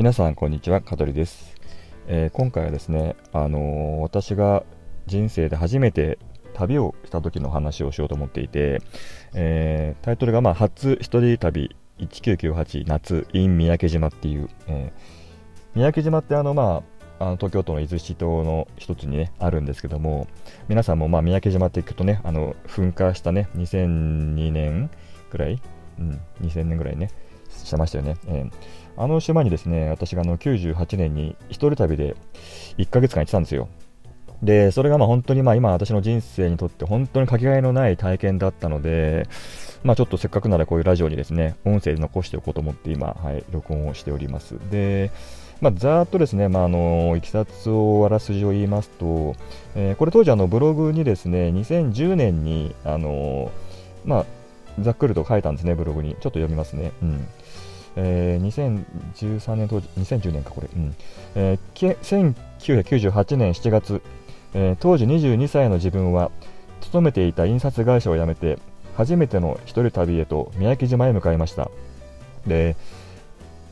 皆さんこんにちは。香取です、えー、今回はですね、あのー、私が人生で初めて旅をした時の話をしようと思っていて、えー、タイトルが、まあ、初一人旅1998夏 in 三宅島っていう、え三宅島ってあのまああの東京都の伊豆七島の一つに、ね、あるんですけども皆さんもまあ三宅島って聞くとねあの噴火したね2002年ぐらい、うん、2000年ぐらいね。してましたよね、えー、あの島にですね私があの98年に一人旅で1ヶ月間行ってたんですよ。でそれがまあ本当にまあ今私の人生にとって本当にかけがえのない体験だったのでまあちょっとせっかくならこういうラジオにですね音声で残しておこうと思って今、はい、録音をしております。でまあ、ざーっとですね、まあ、あのいきさつをあらすじを言いますと、えー、これ当時あのブログにですね2010年にあのまあ、ざっくりと書いたんですね、ブログに。ちょっと読みますね。うんえー、2013年当時、2010年か、これ。うんえー、1998年7月、えー、当時22歳の自分は、勤めていた印刷会社を辞めて、初めての一人旅へと三宅島へ向かいました。で、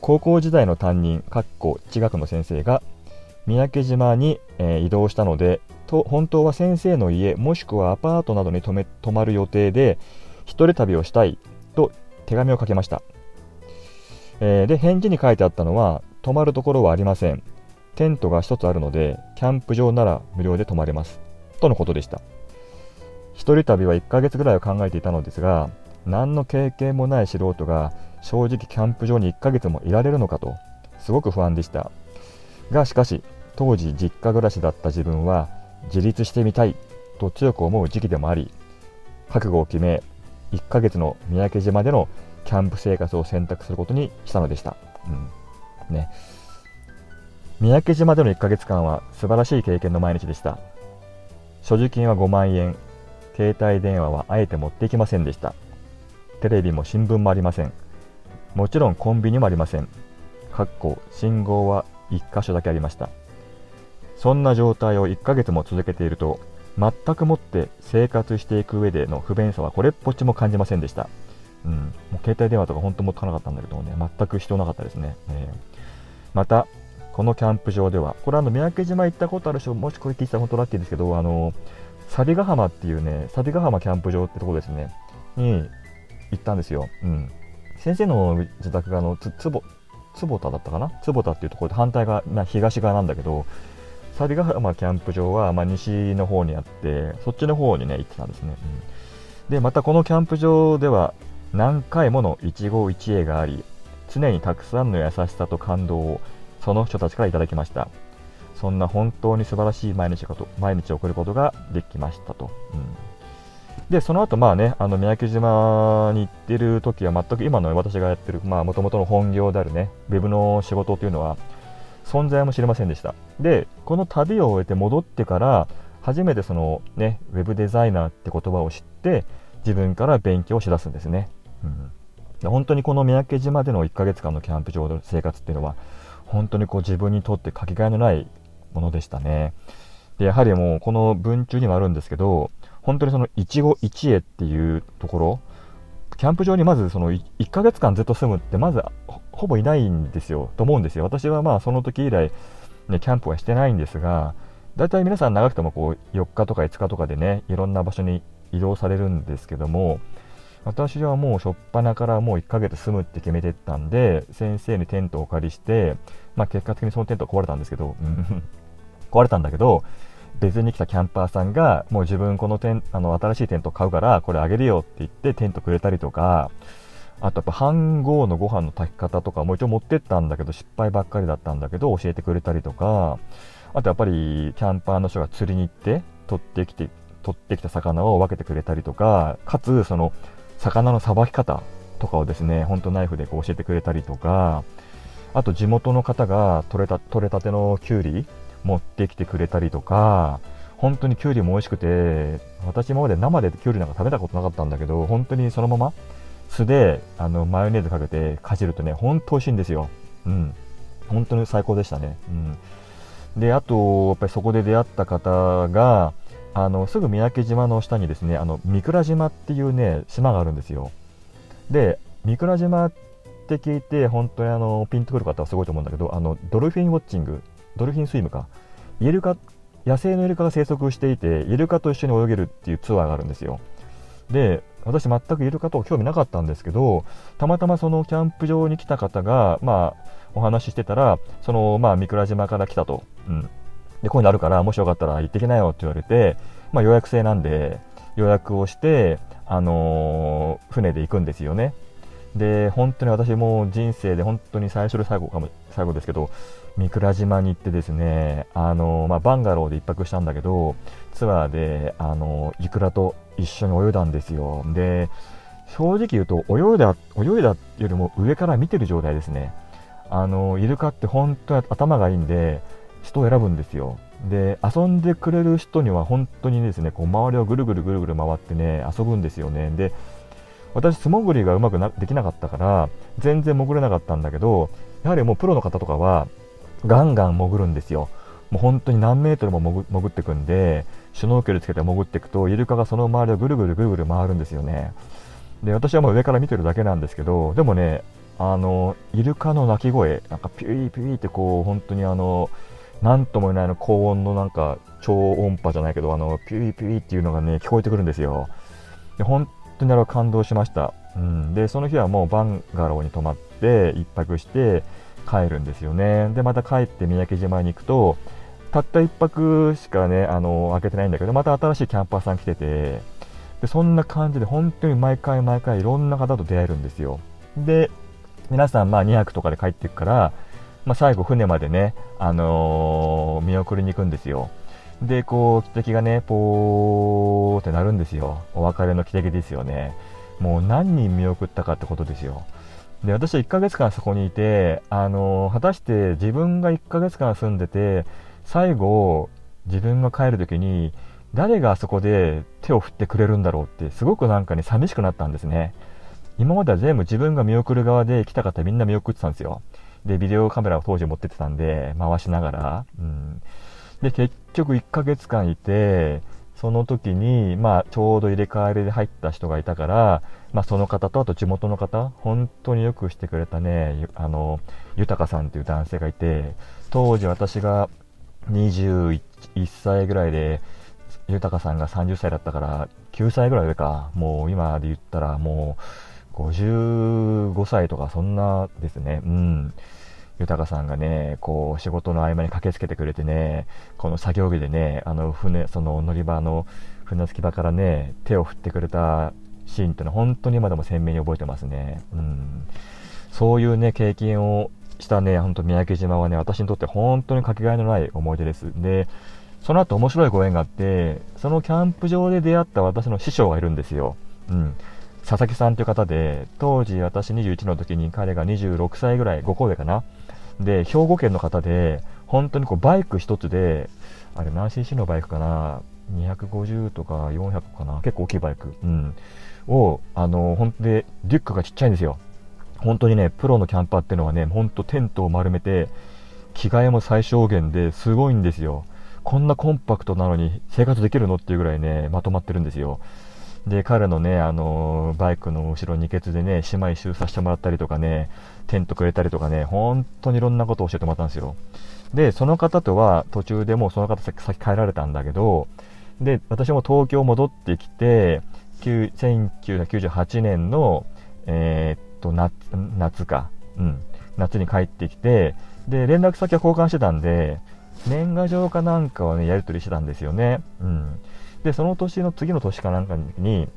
高校時代の担任、かっこ地学の先生が、三宅島に、えー、移動したのでと、本当は先生の家、もしくはアパートなどに泊め泊まる予定で、一人旅をしたいと手紙をかけました。えー、で、返事に書いてあったのは、泊まるところはありません。テントが1つあるので、キャンプ場なら無料で泊まれます。とのことでした。一人旅は1ヶ月ぐらいを考えていたのですが、何の経験もない素人が正直キャンプ場に1ヶ月もいられるのかと、すごく不安でした。が、しかし、当時実家暮らしだった自分は、自立してみたいと強く思う時期でもあり、覚悟を決め、1ヶ月の三宅島でのキャンプ生活を選択することにしたのでした。うんね、三宅島での1ヶ月間は素晴らしい経験の毎日でした。所持金は5万円、携帯電話はあえて持っていきませんでした。テレビも新聞もありません。もちろんコンビニもありません。かっこ信号は1箇所だけありました。そんな状態を1ヶ月も続けていると、全くもって生活していく上での不便さはこれっぽっちも感じませんでした。うん、もう携帯電話とか本当持ってかなかったんだけどね、全く必要なかったですね。えー、また、このキャンプ場では、これあの三宅島行ったことある人、もしこれ聞いたら本当ラッキーですけど、あの、サビヶ浜っていうね、サビヶ浜キャンプ場ってとこですね、に行ったんですよ。うん。先生の自宅があの、つ、つぼ、坪田だったかな？坪田っていうところで反対側、まあ、東側なんだけど、サビヶ浜キャンプ場は、まあ、西の方にあって、そっちの方にね、行ってたんですね。うん、で、またこのキャンプ場では、何回もの一期一会があり、常にたくさんの優しさと感動をその人たちからいただきました。そんな本当に素晴らしい毎日かと毎日を送ることができましたと。うん、で、その後、まあね、あの三宅島に行ってる時は全く今の私がやってる、まあもともとの本業であるね、ウェブの仕事というのは存在も知りませんでした。で、この旅を終えて戻ってから、初めてそのね、ウェブデザイナーって言葉を知って、自分から勉強をしだすんですね。うん、本当にこの三宅島での1ヶ月間のキャンプ場の生活っていうのは本当にこう自分にとってかけがえのないものでしたね。でやはりもうこの文中にもあるんですけど本当にその一期一会っていうところキャンプ場にまずその1ヶ月間ずっと住むってまずほぼいないんですよと思うんですよ。私はまあその時以来、ね、キャンプはしてないんですが大体皆さん長くてもこう4日とか5日とかでねいろんな場所に移動されるんですけども私はもう初っ端からもう1ヶ月住むって決めてったんで、先生にテントをお借りして、まあ結果的にそのテント壊れたんですけど、壊れたんだけど、別に来たキャンパーさんが、もう自分このテン、あの、新しいテント買うから、これあげるよって言ってテントくれたりとか、あとやっぱ飯盒のご飯の炊き方とかもう一応持ってったんだけど、失敗ばっかりだったんだけど、教えてくれたりとか、あとやっぱりキャンパーの人が釣りに行って、取ってきて、取ってきた魚を分けてくれたりとか、かつ、その、魚のさばき方とかをですね、ほんとナイフでこう教えてくれたりとか、あと地元の方が取れた、取れたてのきゅうり持ってきてくれたりとか、本当にきゅうりも美味しくて、私今まで生できゅうりなんか食べたことなかったんだけど、本当にそのまま酢であのマヨネーズかけてかじるとね、本当美味しいんですよ。うん。本当に最高でしたね。うん。で、あと、やっぱりそこで出会った方が、あのすぐ三宅島の下にですねあの三倉島っていうね島があるんですよで三倉島っって聞いて本当にあのピンとくる方はすごいと思うんだけどあのドルフィンウォッチングドルフィンスイムか。イルカ野生のイルカが生息していてイルカと一緒に泳げるっていうツアーがあるんですよ。で私全くイルカと興味なかったんですけどたまたまそのキャンプ場に来た方がまあお話ししてたらそのまあ三倉島から来たと、うん、でこういうのあるからもしよかったら行ってきなよって言われて、まあ、予約制なんで予約をして、あのー、船で行くんですよね。で本当に私も人生で本当に最初で最後かも最後ですけど三倉島に行ってですね、あの、まあ、バンガローで1泊したんだけどツアーで、あの、イクラと一緒に泳いだんですよ。で正直言うと泳いだ泳いだよりも上から見てる状態ですね。あのイルカって本当に頭がいいんで人を選ぶんですよ。で遊んでくれる人には本当にですねこう周りをぐるぐるぐるぐる回ってね遊ぶんですよね。で私素潜りがうまくなできなかったから全然潜れなかったんだけどやはりもうプロの方とかはガンガン潜るんですよ。もう本当に何メートルも潜ってくんでシュノーケルつけて潜っていくとイルカがその周りをぐるぐるぐるぐる回るんですよね。で私はもう上から見てるだけなんですけどでもねあのイルカの鳴き声なんかピュイピュイってこう本当にあの何とも言えないの高音のなんか超音波じゃないけどあのピュイピュイっていうのがね聞こえてくるんですよ。で本当にあれは感動しました、うん、でその日はもうバンガローに泊まって1泊して帰るんですよねでまた帰って三宅島に行くとたった1泊しかねあの開けてないんだけどまた新しいキャンパーさん来ててでそんな感じで本当に毎回毎回いろんな方と出会えるんですよで皆さんまあ2泊とかで帰ってくからまあ、最後船までね、あのー、見送りに行くんですよ。で、こう、汽笛がね、ポーってなるんですよ。お別れの汽笛ですよね。もう何人見送ったかってことですよ。で、私は1ヶ月間そこにいて、あの、果たして自分が1ヶ月間住んでて、最後、自分が帰る時に、誰があそこで手を振ってくれるんだろうって、すごくなんかね、寂しくなったんですね。今までは全部自分が見送る側で来た方みんな見送ってたんですよ。で、ビデオカメラを当時持ってってたんで、回しながら、うん。で、結局1ヶ月間いて、その時に、まあ、ちょうど入れ替わりで入った人がいたから、まあ、その方と、あと地元の方、本当によくしてくれたね、あの、豊さんっていう男性がいて、当時私が21歳ぐらいで、豊さんが30歳だったから、9歳ぐらい上か、もう今で言ったらもう、55歳とかそんなですね、うん。豊さんがね、こう、仕事の合間に駆けつけてくれてね、この作業着でね、あの、船、その乗り場の船着き場からね、手を振ってくれたシーンってのは本当に今でも鮮明に覚えてますね。うん。そういうね、経験をしたね、ほんと三宅島はね、私にとって本当にかけがえのない思い出です。で、その後面白いご縁があって、そのキャンプ場で出会った私の師匠がいるんですよ。うん。佐々木さんという方で、当時私21の時に彼が26歳ぐらい、5個上かな。で、兵庫県の方で、本当にこうバイク一つで、あれ何 cc のバイクかな、250とか400かな、結構大きいバイク、うん、を、あの、本当で、リュックがちっちゃいんですよ。本当にね、プロのキャンパーっていうのはね、本当テントを丸めて、着替えも最小限ですごいんですよ。こんなコンパクトなのに生活できるのっていうぐらいね、まとまってるんですよ。で、彼のね、あのバイクの後ろ二欠でね、姉妹一周させてもらったりとかね、テントくれたりとかね、本当にいろんなことを教えてもらったんですよ。で、その方とは途中でもうその方先帰られたんだけど、で、私も東京戻ってきて、1998年の、えー、っと夏、夏か、うん、夏に帰ってきて、で、連絡先は交換してたんで、年賀状かなんかをね、やり取りしてたんですよね。うん。で、その年の次の年かなんかに、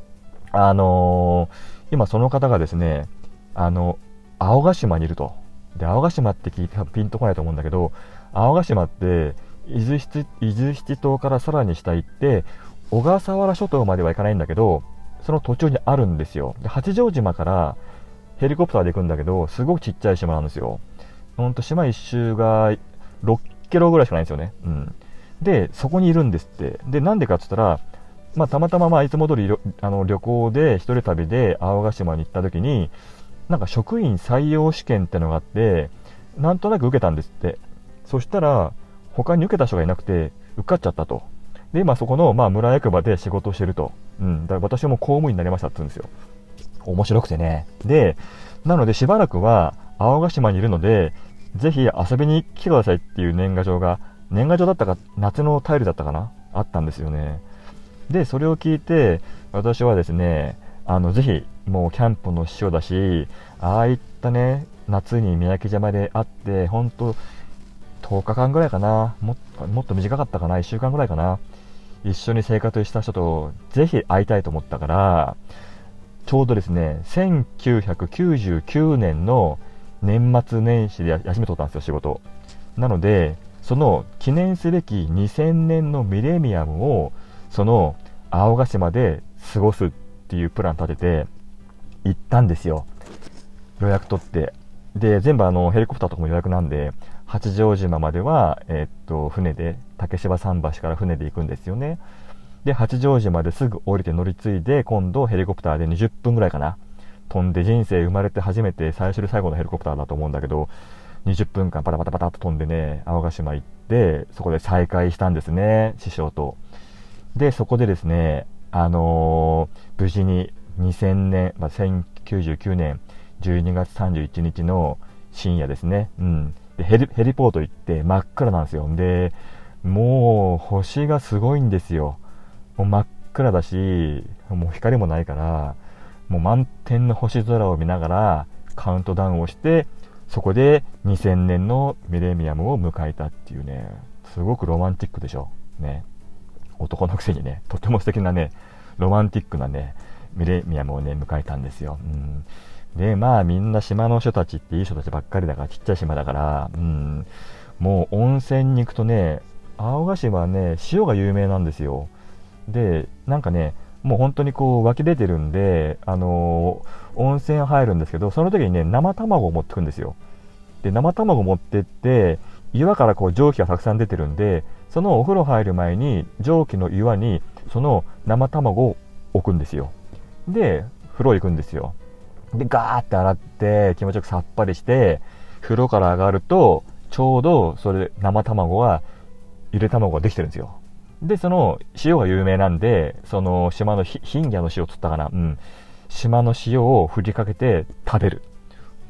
あのー、今その方がですね、あの、青ヶ島にいると。で、青ヶ島って聞いてピンとこないと思うんだけど、青ヶ島って、伊豆七伊豆七島からさらに下行って、小笠原諸島までは行かないんだけど、その途中にあるんですよ。で八丈島からヘリコプターで行くんだけど、すごくちっちゃい島なんですよ。ほんと島一周が6キロぐらいしかないんですよね。うん。で、そこにいるんですって。で、なんでかって言ったら、まあ、たまたま、まあ、いつも通りあの旅行で、一人旅で青ヶ島に行った時に、なんか職員採用試験ってのがあって、なんとなく受けたんですって。そしたら、他に受けた人がいなくて、受かっちゃったと。で、今そこの、まあ、村役場で仕事をしてると。うん。だから私も公務員になりましたって言うんですよ。面白くてね。で、なのでしばらくは青ヶ島にいるので、ぜひ遊びに来てくださいっていう年賀状が、年賀状だったか、夏のタイルだったかな？あったんですよね。で、それを聞いて、私はですね、あの、ぜひ、もうキャンプの師匠だし、ああいったね、夏に三宅島で会って、本当10日間ぐらいかな、ももっと短かったかな、1週間ぐらいかな、一緒に生活した人とぜひ会いたいと思ったから、ちょうどですね、1999年の年末年始で休み取ったんですよ、仕事。なので、その記念すべき2000年のミレニアムを、その青ヶ島で過ごすっていうプラン立てて、行ったんですよ。予約取って。で、全部あの、ヘリコプターとかも予約なんで、八丈島までは、えー、っと、船で、竹芝桟橋から船で行くんですよね。で、八丈島ですぐ降りて乗り継いで、今度ヘリコプターで20分ぐらいかな。飛んで人生生まれて初めて最初で最後のヘリコプターだと思うんだけど、20分間パタパタパタと飛んでね、青ヶ島行って、そこで再会したんですね、師匠と。で、そこでですね、あのー、無事に2000年、まあ、1099年12月31日の深夜ですね、うん。でヘリヘリポート行って真っ暗なんですよ。で、もう星がすごいんですよ。もう真っ暗だし、もう光もないから、もう満天の星空を見ながらカウントダウンをして、そこで2000年のミレニアムを迎えたっていうね、すごくロマンティックでしょ。ね。男のくせにね、とても素敵なね、ロマンティックなね、ミレニアムをね、迎えたんですよ。うんで、まあみんな島の人たちっていい人たちばっかりだから、ちっちゃい島だから、うん、もう温泉に行くとね、青ヶ島はね、塩が有名なんですよ。で、なんかね、もう本当にこう湧き出てるんで、あのー、温泉入るんですけど、その時にね、生卵を持ってくんですよ。で、生卵持ってって、岩からこう蒸気がたくさん出てるんで、そのお風呂入る前に蒸気の岩にその生卵を置くんですよ。で、風呂行くんですよ。で、ガーって洗って気持ちよくさっぱりして、風呂から上がると、ちょうどそれ生卵は、ゆで卵ができてるんですよ。で、その塩が有名なんで、その島のヒンギャの塩つったかな？うん。島の塩を振りかけて食べる。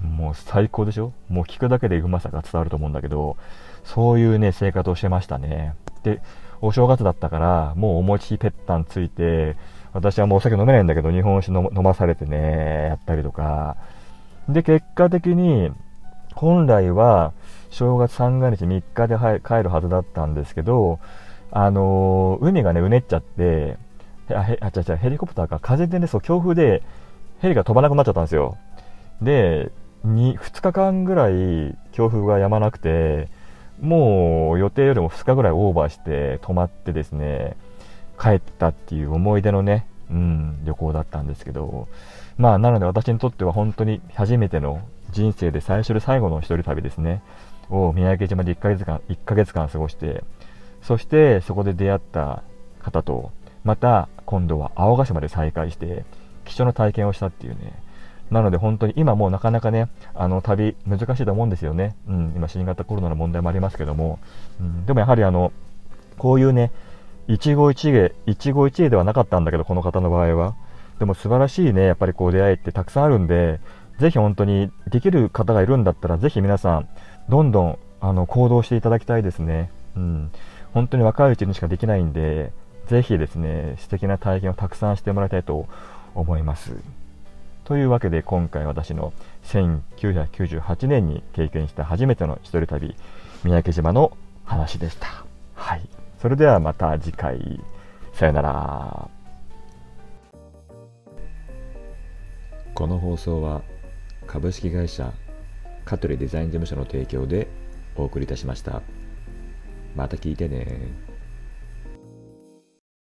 もう最高でしょ？もう聞くだけでうまさが伝わると思うんだけど、そういうね、生活をしてましたね。で、お正月だったから、もうお餅ぺったんついて、私はもうお酒飲めないんだけど、日本酒飲まされてね、やったりとか。で、結果的に、本来は正月三が日3日で帰るはずだったんですけど、あのー、海がね、うねっちゃって、あ、へ、あ、ちゃちゃ、ヘリコプターか、風でね、そう、強風で、ヘリが飛ばなくなっちゃったんですよ。で、2, 2日間ぐらい強風が止まなくて、もう予定よりも2日ぐらいオーバーして止まってですね、帰ったっていう思い出のね、うん、旅行だったんですけど、まあ、なので私にとっては本当に初めての人生で最初で最後の一人旅ですね、を宮城島で1ヶ月間、1ヶ月間過ごして、そしてそこで出会った方と、また今度は青ヶ島で再会して、貴重な体験をしたっていうね。なので本当に今もうなかなかね、あの旅難しいと思うんですよね。うん、今新型コロナの問題もありますけども。うん、でもやはりあの、こういうね、一期一会、一期一会ではなかったんだけど、この方の場合は。でも素晴らしいね、やっぱりこう出会いってたくさんあるんで、ぜひ本当にできる方がいるんだったら、ぜひ皆さん、どんどんあの行動していただきたいですね。うん。本当に若いうちにしかできないんで、ぜひですね、素敵な体験をたくさんしてもらいたいと思います。というわけで今回私の1998年に経験した初めての一人旅、三宅島の話でした。はい。それではまた次回。さよなら。この放送は株式会社香取デザイン事務所の提供でお送りいたしました。また聞いてね。